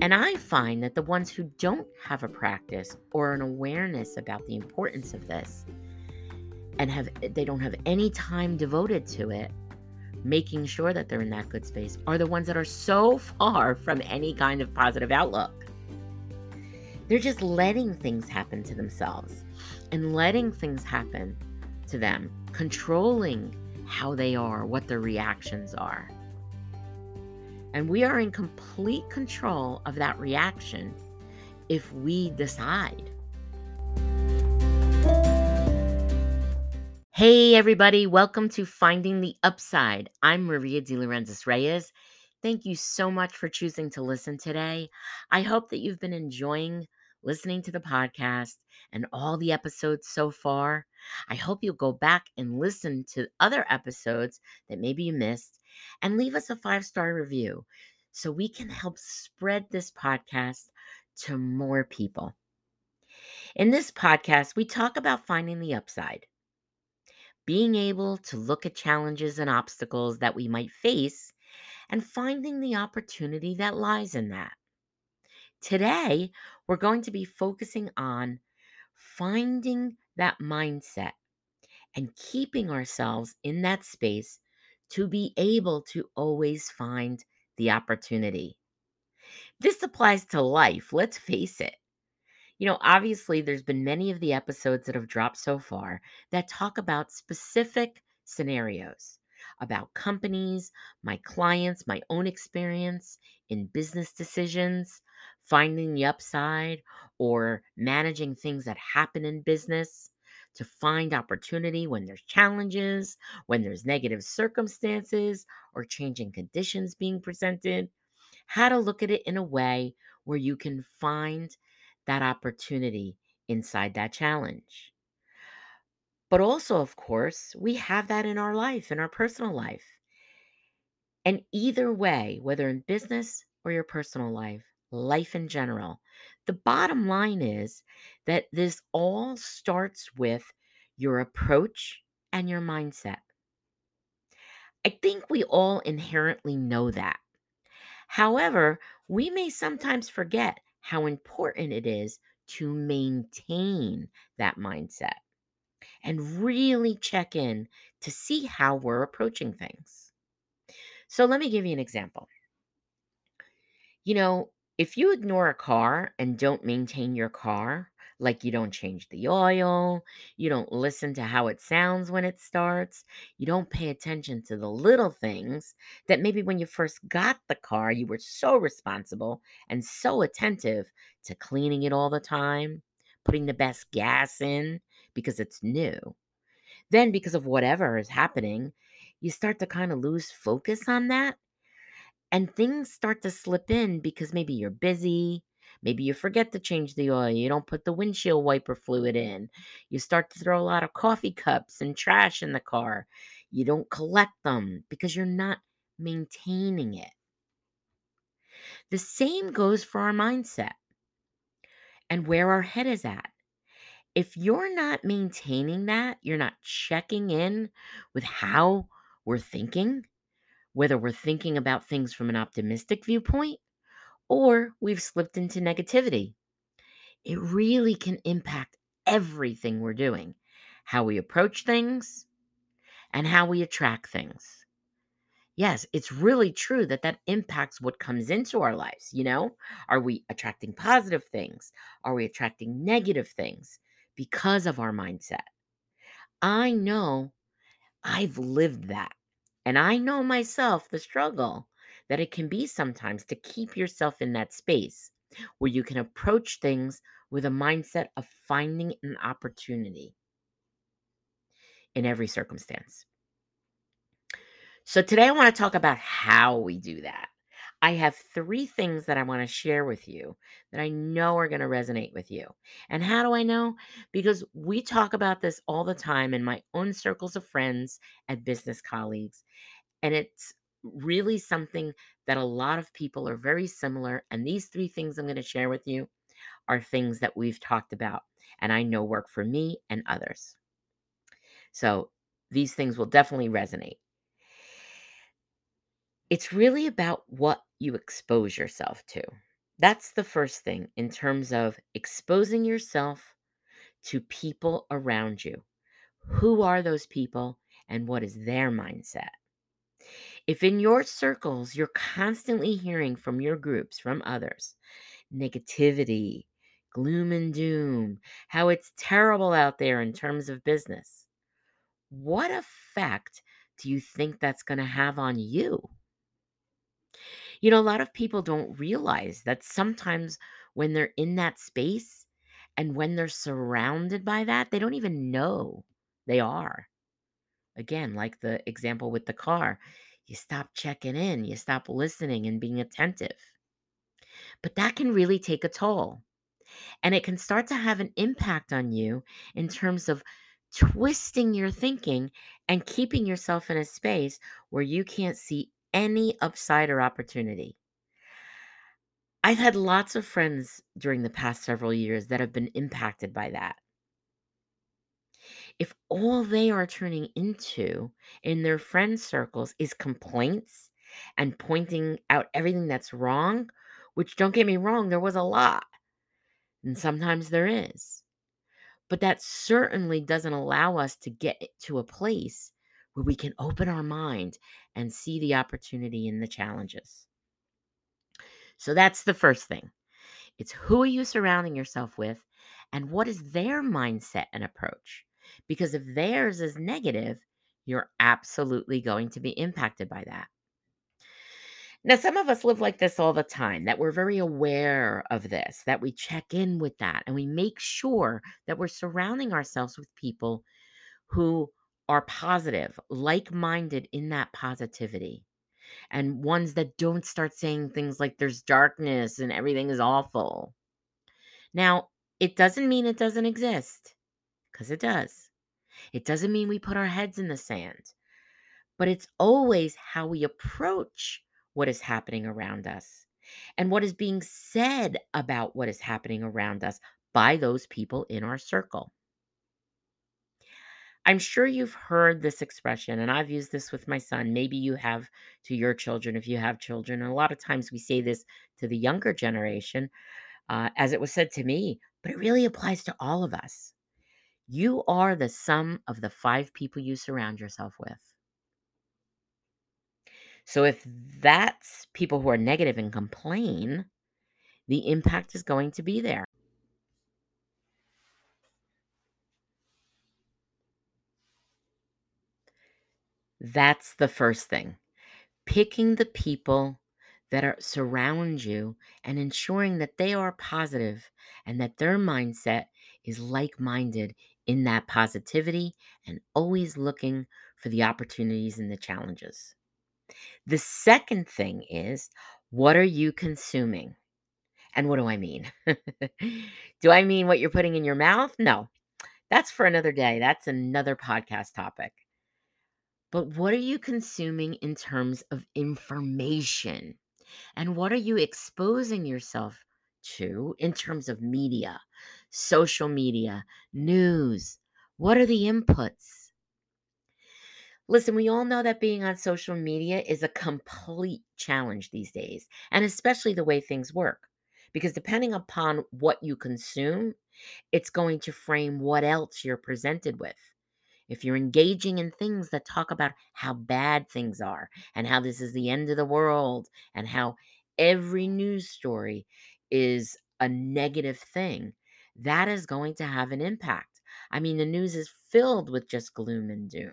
And I find that the ones who don't have a practice or an awareness about the importance of this and have they don't have any time devoted to it, making sure that they're in that good space are the ones that are so far from any kind of positive outlook. They're just letting things happen to themselves and letting things happen to them, controlling how they are, what their reactions are. And we are in complete control of that reaction if we decide. Hey, everybody, welcome to Finding the Upside. I'm Maria De Laurentiis Reyes. Thank you so much for choosing to listen today. I hope that you've been enjoying listening to the podcast and all the episodes so far. I hope you'll go back and listen to other episodes that maybe you missed and leave us a five star review so we can help spread this podcast to more people. In this podcast, we talk about finding the upside, being able to look at challenges and obstacles that we might face, and finding the opportunity that lies in that. Today, we're going to be focusing on finding that mindset and keeping ourselves in that space to be able to always find the opportunity. This applies to life, let's face it. You know, obviously, there's been many of the episodes that have dropped so far that talk about specific scenarios about companies, my clients, my own experience in business decisions, finding the upside or managing things that happen in business to find opportunity when there's challenges, when there's negative circumstances or changing conditions being presented, how to look at it in a way where you can find that opportunity inside that challenge. But also, of course, we have that in our life, in our personal life. And either way, whether in business or your personal life, life in general. The bottom line is that this all starts with your approach and your mindset. I think we all inherently know that. However, we may sometimes forget how important it is to maintain that mindset and really check in to see how we're approaching things. So, let me give you an example. You know, if you ignore a car and don't maintain your car, like you don't change the oil, you don't listen to how it sounds when it starts, you don't pay attention to the little things that maybe when you first got the car, you were so responsible and so attentive to cleaning it all the time, putting the best gas in because it's new. Then, because of whatever is happening, you start to kind of lose focus on that and things start to slip in because maybe you're busy. Maybe you forget to change the oil. You don't put the windshield wiper fluid in. You start to throw a lot of coffee cups and trash in the car. You don't collect them because you're not maintaining it. The same goes for our mindset and where our head is at. If you're not maintaining that, you're not checking in with how we're thinking, whether we're thinking about things from an optimistic viewpoint or we've slipped into negativity. It really can impact everything we're doing how we approach things and how we attract things. Yes, it's really true that that impacts what comes into our lives. You know, are we attracting positive things? Are we attracting negative things because of our mindset? I know I've lived that. And I know myself the struggle that it can be sometimes to keep yourself in that space where you can approach things with a mindset of finding an opportunity in every circumstance. So, today I want to talk about how we do that. I have three things that I want to share with you that I know are going to resonate with you. And how do I know? Because we talk about this all the time in my own circles of friends and business colleagues. And it's really something that a lot of people are very similar. And these three things I'm going to share with you are things that we've talked about and I know work for me and others. So these things will definitely resonate. It's really about what you expose yourself to. That's the first thing in terms of exposing yourself to people around you. Who are those people and what is their mindset? If in your circles you're constantly hearing from your groups, from others, negativity, gloom and doom, how it's terrible out there in terms of business, what effect do you think that's going to have on you? You know, a lot of people don't realize that sometimes when they're in that space and when they're surrounded by that, they don't even know they are. Again, like the example with the car, you stop checking in, you stop listening and being attentive. But that can really take a toll. And it can start to have an impact on you in terms of twisting your thinking and keeping yourself in a space where you can't see any upside or opportunity. I've had lots of friends during the past several years that have been impacted by that. If all they are turning into in their friend circles is complaints and pointing out everything that's wrong, which don't get me wrong, there was a lot. And sometimes there is. But that certainly doesn't allow us to get to a place where we can open our mind and see the opportunity in the challenges. So that's the first thing. It's who are you surrounding yourself with and what is their mindset and approach? Because if theirs is negative, you're absolutely going to be impacted by that. Now, some of us live like this all the time, that we're very aware of this, that we check in with that, and we make sure that we're surrounding ourselves with people who are positive, like minded in that positivity, and ones that don't start saying things like there's darkness and everything is awful. Now, it doesn't mean it doesn't exist, because it does. It doesn't mean we put our heads in the sand, but it's always how we approach what is happening around us and what is being said about what is happening around us by those people in our circle. I'm sure you've heard this expression, and I've used this with my son. Maybe you have to your children if you have children. And a lot of times we say this to the younger generation, uh, as it was said to me, but it really applies to all of us. You are the sum of the five people you surround yourself with. So if that's people who are negative and complain, the impact is going to be there. That's the first thing. Picking the people that are surround you and ensuring that they are positive and that their mindset is like-minded in that positivity and always looking for the opportunities and the challenges. The second thing is what are you consuming? And what do I mean? do I mean what you're putting in your mouth? No. That's for another day. That's another podcast topic. But what are you consuming in terms of information? And what are you exposing yourself to in terms of media, social media, news? What are the inputs? Listen, we all know that being on social media is a complete challenge these days, and especially the way things work. Because depending upon what you consume, it's going to frame what else you're presented with. If you're engaging in things that talk about how bad things are and how this is the end of the world and how every news story is a negative thing, that is going to have an impact. I mean, the news is filled with just gloom and doom.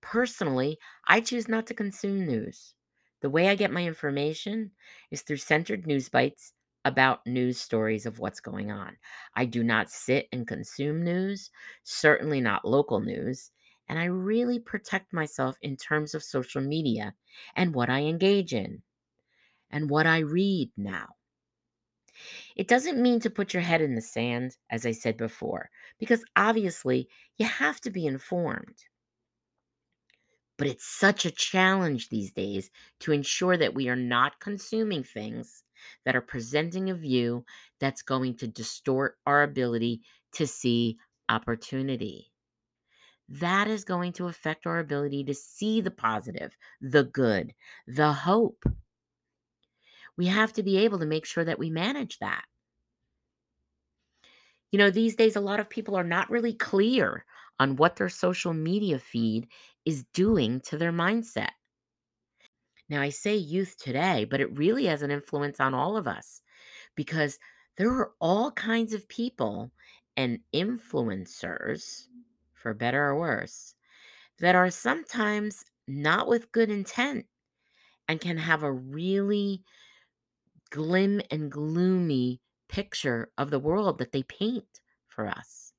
Personally, I choose not to consume news. The way I get my information is through centered news bites about news stories of what's going on. I do not sit and consume news, certainly not local news, and I really protect myself in terms of social media and what I engage in and what I read now. It doesn't mean to put your head in the sand, as I said before, because obviously you have to be informed. But it's such a challenge these days to ensure that we are not consuming things that are presenting a view that's going to distort our ability to see opportunity. That is going to affect our ability to see the positive, the good, the hope. We have to be able to make sure that we manage that. You know, these days, a lot of people are not really clear on what their social media feed is doing to their mindset. Now, I say youth today, but it really has an influence on all of us because there are all kinds of people and influencers, for better or worse, that are sometimes not with good intent and can have a really glim and gloomy picture of the world that they paint for us.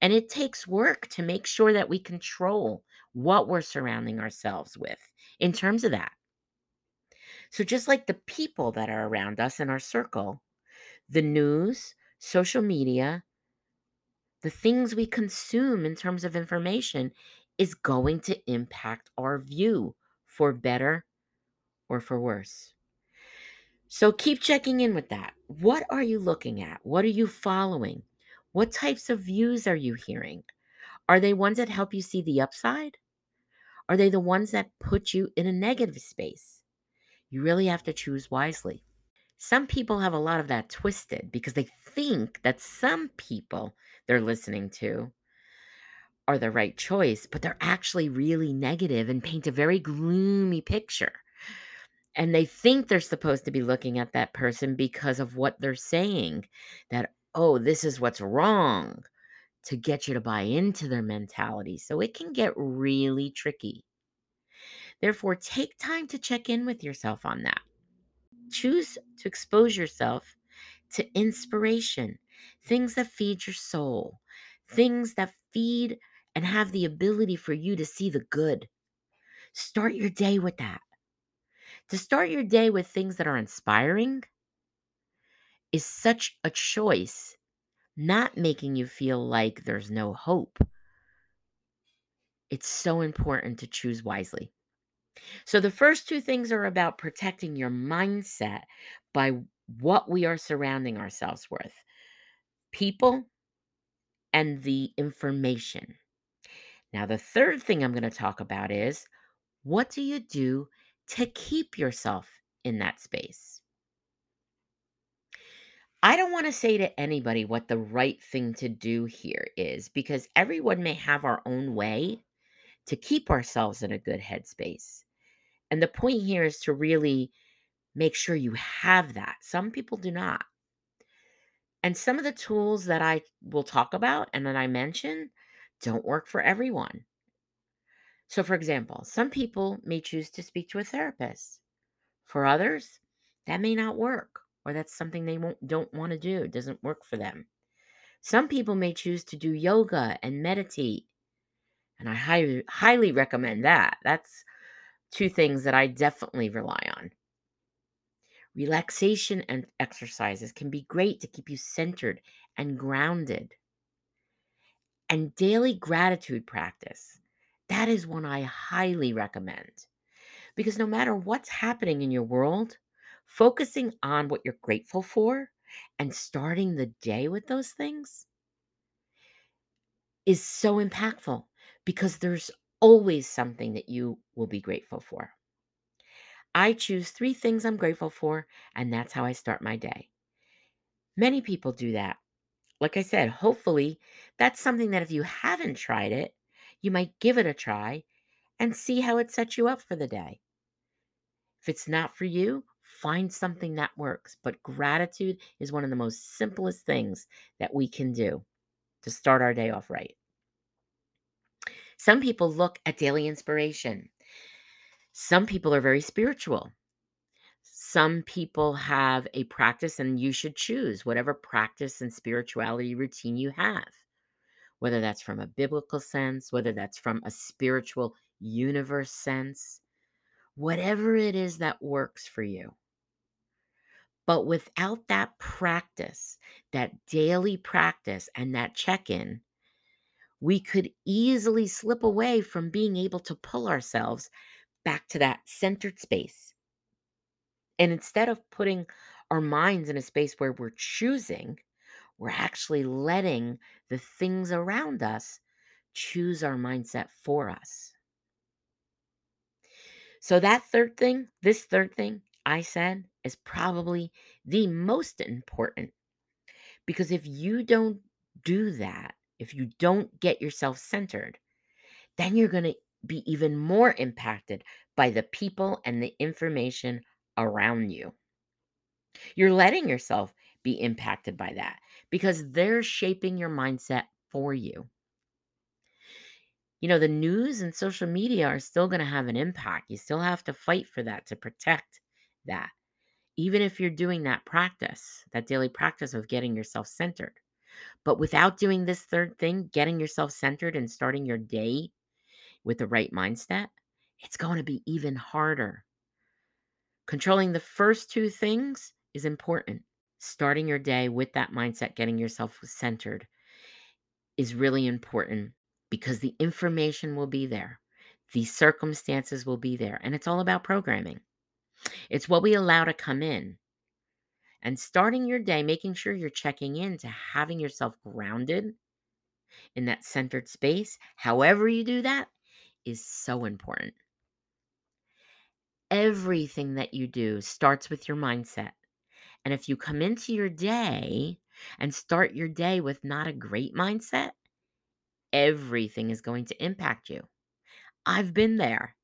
And it takes work to make sure that we control what we're surrounding ourselves with in terms of that. So, just like the people that are around us in our circle, the news, social media, the things we consume in terms of information is going to impact our view for better or for worse. So keep checking in with that. What are you looking at? What are you following? What types of views are you hearing? Are they ones that help you see the upside? Are they the ones that put you in a negative space? You really have to choose wisely. Some people have a lot of that twisted because they think that some people they're listening to are the right choice, but they're actually really negative and paint a very gloomy picture. And they think they're supposed to be looking at that person because of what they're saying that oh this is what's wrong to get you to buy into their mentality. So it can get really tricky therefore take time to check in with yourself on that choose to expose yourself to inspiration things that feed your soul things that feed and have the ability for you to see the good start your day with that to start your day with things that are inspiring is such a choice, not making you feel like there's no hope. It's so important to choose wisely. So, the first two things are about protecting your mindset by what we are surrounding ourselves with people and the information. Now, the third thing I'm going to talk about is what do you do to keep yourself in that space. I don't want to say to anybody what the right thing to do here is because everyone may have our own way to keep ourselves in a good headspace. And the point here is to really make sure you have that. Some people do not. And some of the tools that I will talk about and that I mention don't work for everyone. So, for example, some people may choose to speak to a therapist. For others, that may not work, or that's something they won't, don't want to do. It doesn't work for them. Some people may choose to do yoga and meditate, and I highly, highly recommend that. That's two things that I definitely rely on. Relaxation and exercises can be great to keep you centered and grounded. And daily gratitude practice that is one I highly recommend. Because no matter what's happening in your world, focusing on what you're grateful for and starting the day with those things is so impactful because there's always something that you will be grateful for. I choose three things I'm grateful for, and that's how I start my day. Many people do that. Like I said, hopefully, that's something that if you haven't tried it, you might give it a try and see how it sets you up for the day. If it's not for you, find something that works. But gratitude is one of the most simplest things that we can do to start our day off right. Some people look at daily inspiration. Some people are very spiritual. Some people have a practice, and you should choose whatever practice and spirituality routine you have whether that's from a biblical sense, whether that's from a spiritual universe sense, whatever it is that works for you. But without that practice, that daily practice, and that check in, we could easily slip away from being able to pull ourselves back to that centered space. And instead of putting our minds in a space where we're choosing, we're actually letting the things around us choose our mindset for us. So, that third thing, this third thing, I said is probably the most important because if you don't do that, if you don't get yourself centered, then you're going to be even more impacted by the people and the information around you. You're letting yourself be impacted by that because they're shaping your mindset for you. You know, the news and social media are still going to have an impact. You still have to fight for that to protect that. Even if you're doing that practice, that daily practice of getting yourself centered. But without doing this third thing, getting yourself centered and starting your day with the right mindset, it's going to be even harder. Controlling the first two things is important. Starting your day with that mindset, getting yourself centered is really important because the information will be there. The circumstances will be there. And it's all about programming. It's what we allow to come in. And starting your day, making sure you're checking in to having yourself grounded in that centered space, however you do that, is so important. Everything that you do starts with your mindset. And if you come into your day and start your day with not a great mindset, everything is going to impact you. I've been there.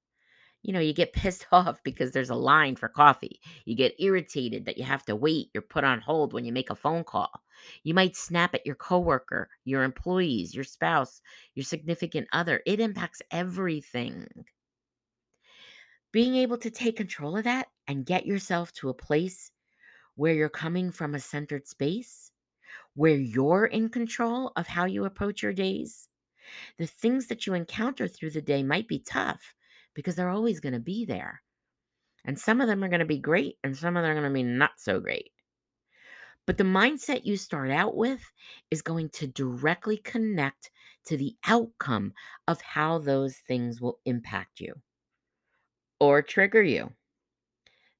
You know, you get pissed off because there's a line for coffee. You get irritated that you have to wait. You're put on hold when you make a phone call. You might snap at your coworker, your employees, your spouse, your significant other. It impacts everything. Being able to take control of that and get yourself to a place where you're coming from a centered space, where you're in control of how you approach your days, the things that you encounter through the day might be tough because they're always going to be there. And some of them are going to be great, and some of them are going to be not so great. But the mindset you start out with is going to directly connect to the outcome of how those things will impact you or trigger you.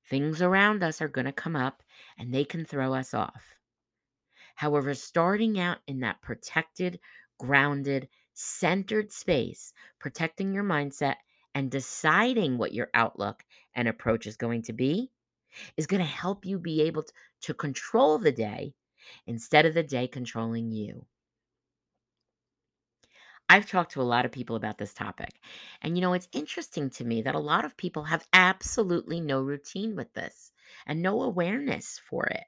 Things around us are going to come up and they can throw us off. However, starting out in that protected, grounded, centered space, protecting your mindset and deciding what your outlook and approach is going to be is going to help you be able to, control the day instead of the day controlling you. I've talked to a lot of people about this topic. And you know, it's interesting to me that a lot of people have absolutely no routine with this and no awareness for it.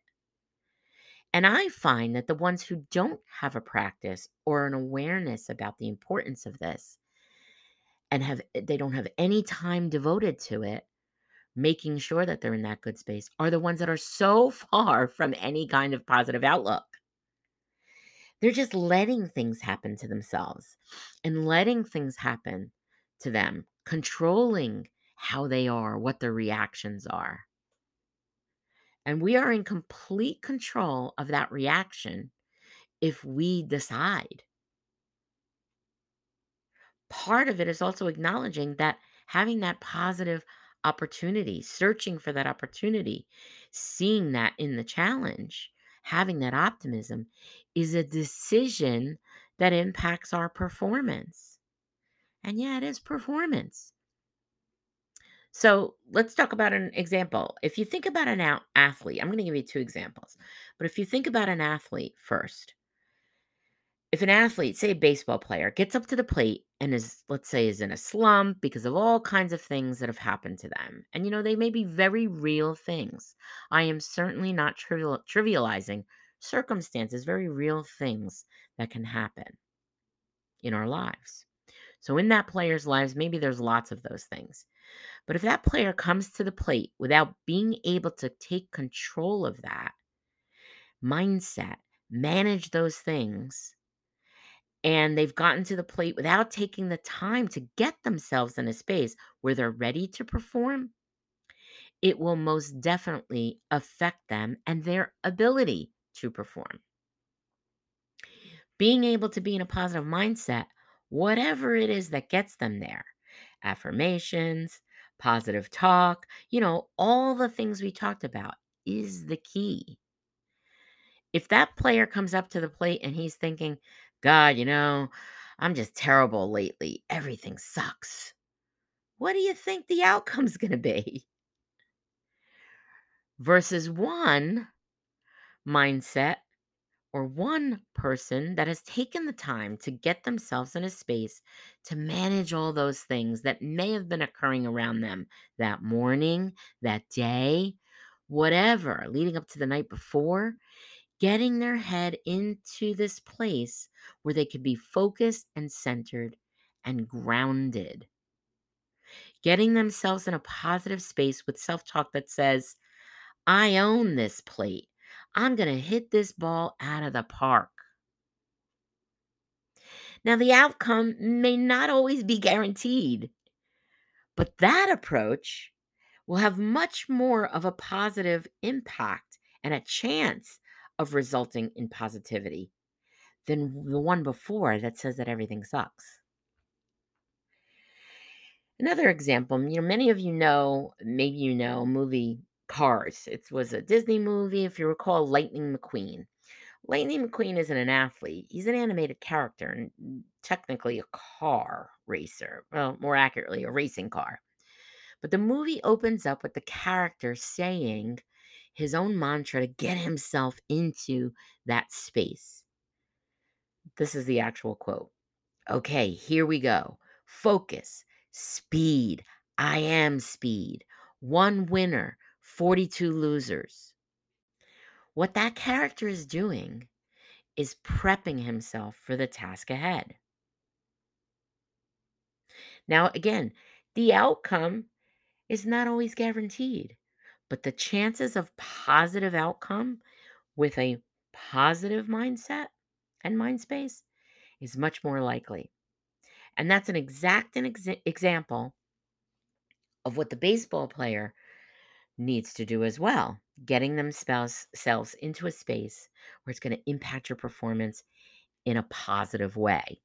And I find that the ones who don't have a practice or an awareness about the importance of this and have eh, they don't have any time devoted to it, making sure that they're in that good space are the ones that are so far from any kind of positive outlook. They're just letting things happen to themselves and letting things happen to them, controlling how they are, what their reactions are. And we are in complete control of that reaction if we decide. Part of it is also acknowledging that having that positive opportunity, searching for that opportunity, seeing that in the challenge, having that optimism is a decision that impacts our performance. And yeah, it is performance. So let's talk about an example. If you think about an athlete, I'm going to give you two examples. But if you think about an athlete first, if an athlete, say a baseball player, gets up to the plate and is, let's say, is in a slump because of all kinds of things that have happened to them, and you know, they may be very real things. I am certainly not trivial, trivializing circumstances, very real things that can happen in our lives. So, in that player's lives, maybe there's lots of those things. But if that player comes to the plate without being able to take control of that mindset, manage those things, and they've gotten to the plate without taking the time to get themselves in a space where they're ready to perform, it will most definitely affect them and their ability to perform. Being able to be in a positive mindset, whatever it is that gets them there affirmations, positive talk, you know, all the things we talked about is the key. If that player comes up to the plate and he's thinking, God, you know, I'm just terrible lately. Everything sucks. What do you think the outcome's going to be? versus one mindset or one person that has taken the time to get themselves in a space to manage all those things that may have been occurring around them that morning, that day, whatever, leading up to the night before, getting their head into this place where they could be focused and centered and grounded. Getting themselves in a positive space with self talk that says, I own this plate. I'm going to hit this ball out of the park. Now, the outcome may not always be guaranteed, but that approach will have much more of a positive impact and a chance of resulting in positivity than the one before that says that everything sucks. Another example, you know, many of you know, maybe you know, movie Cars. It was a Disney movie, if you recall, Lightning McQueen. Lightning McQueen isn't an athlete. He's an animated character and technically a car racer. Well, more accurately, a racing car. But the movie opens up with the character saying his own mantra to get himself into that space. This is the actual quote. Okay, here we go. Focus, speed. I am speed. One winner, 42 losers. What that character is doing is prepping himself for the task ahead. Now, again, the outcome is not always guaranteed, but the chances of positive outcome with a positive mindset and mind space is much more likely. And that's an exact an exa- example of what the baseball player needs to do as well, getting themselves into a space where it's going to impact your performance in a positive way.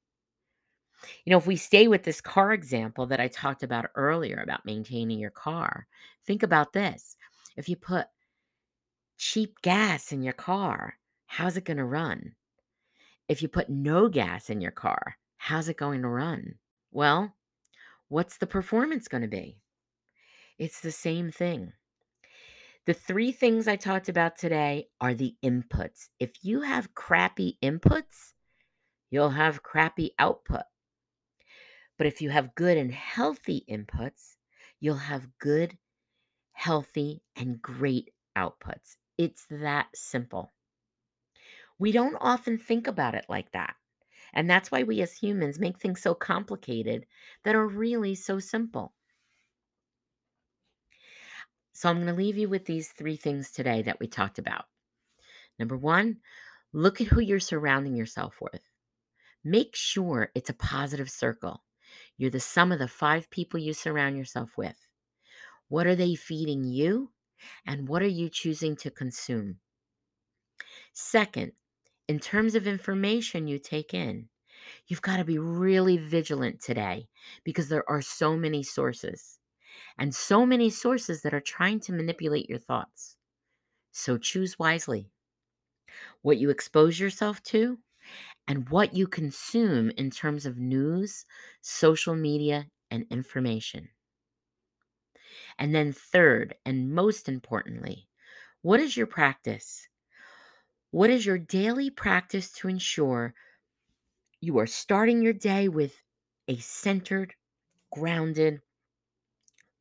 You know, if we stay with this car example that I talked about earlier about maintaining your car, think about this. If you put cheap gas in your car, how's it going to run? If you put no gas in your car, how's it going to run? Well, what's the performance going to be? It's the same thing. The three things I talked about today are the inputs. If you have crappy inputs, you'll have crappy output. But if you have good and healthy inputs, you'll have good, healthy, and great outputs. It's that simple. We don't often think about it like that. And that's why we as humans make things so complicated that are really so simple. So I'm going to leave you with these three things today that we talked about. Number one, look at who you're surrounding yourself with. Make sure it's a positive circle. You're the sum of the five people you surround yourself with. What are they feeding you? And what are you choosing to consume? Second, in terms of information you take in, you've got to be really vigilant today because there are so many sources and so many sources that are trying to manipulate your thoughts. So choose wisely. What you expose yourself to and what you consume in terms of news, social media, and information. And then, third, and most importantly, what is your practice? What is your daily practice to ensure you are starting your day with a centered, grounded,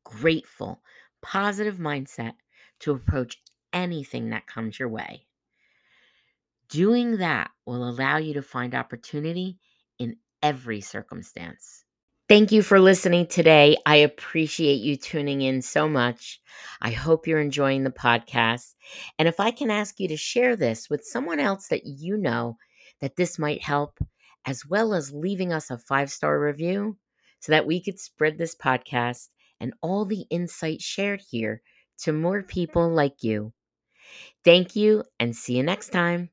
grateful, positive mindset to approach anything that comes your way. Doing that will allow you to find opportunity in every circumstance. Thank you for listening today. I appreciate you tuning in so much. I hope you're enjoying the podcast. And if I can ask you to share this with someone else that you know that this might help, as well as leaving us a five star review so that we could spread this podcast and all the insights shared here to more people like you. Thank you and see you next time.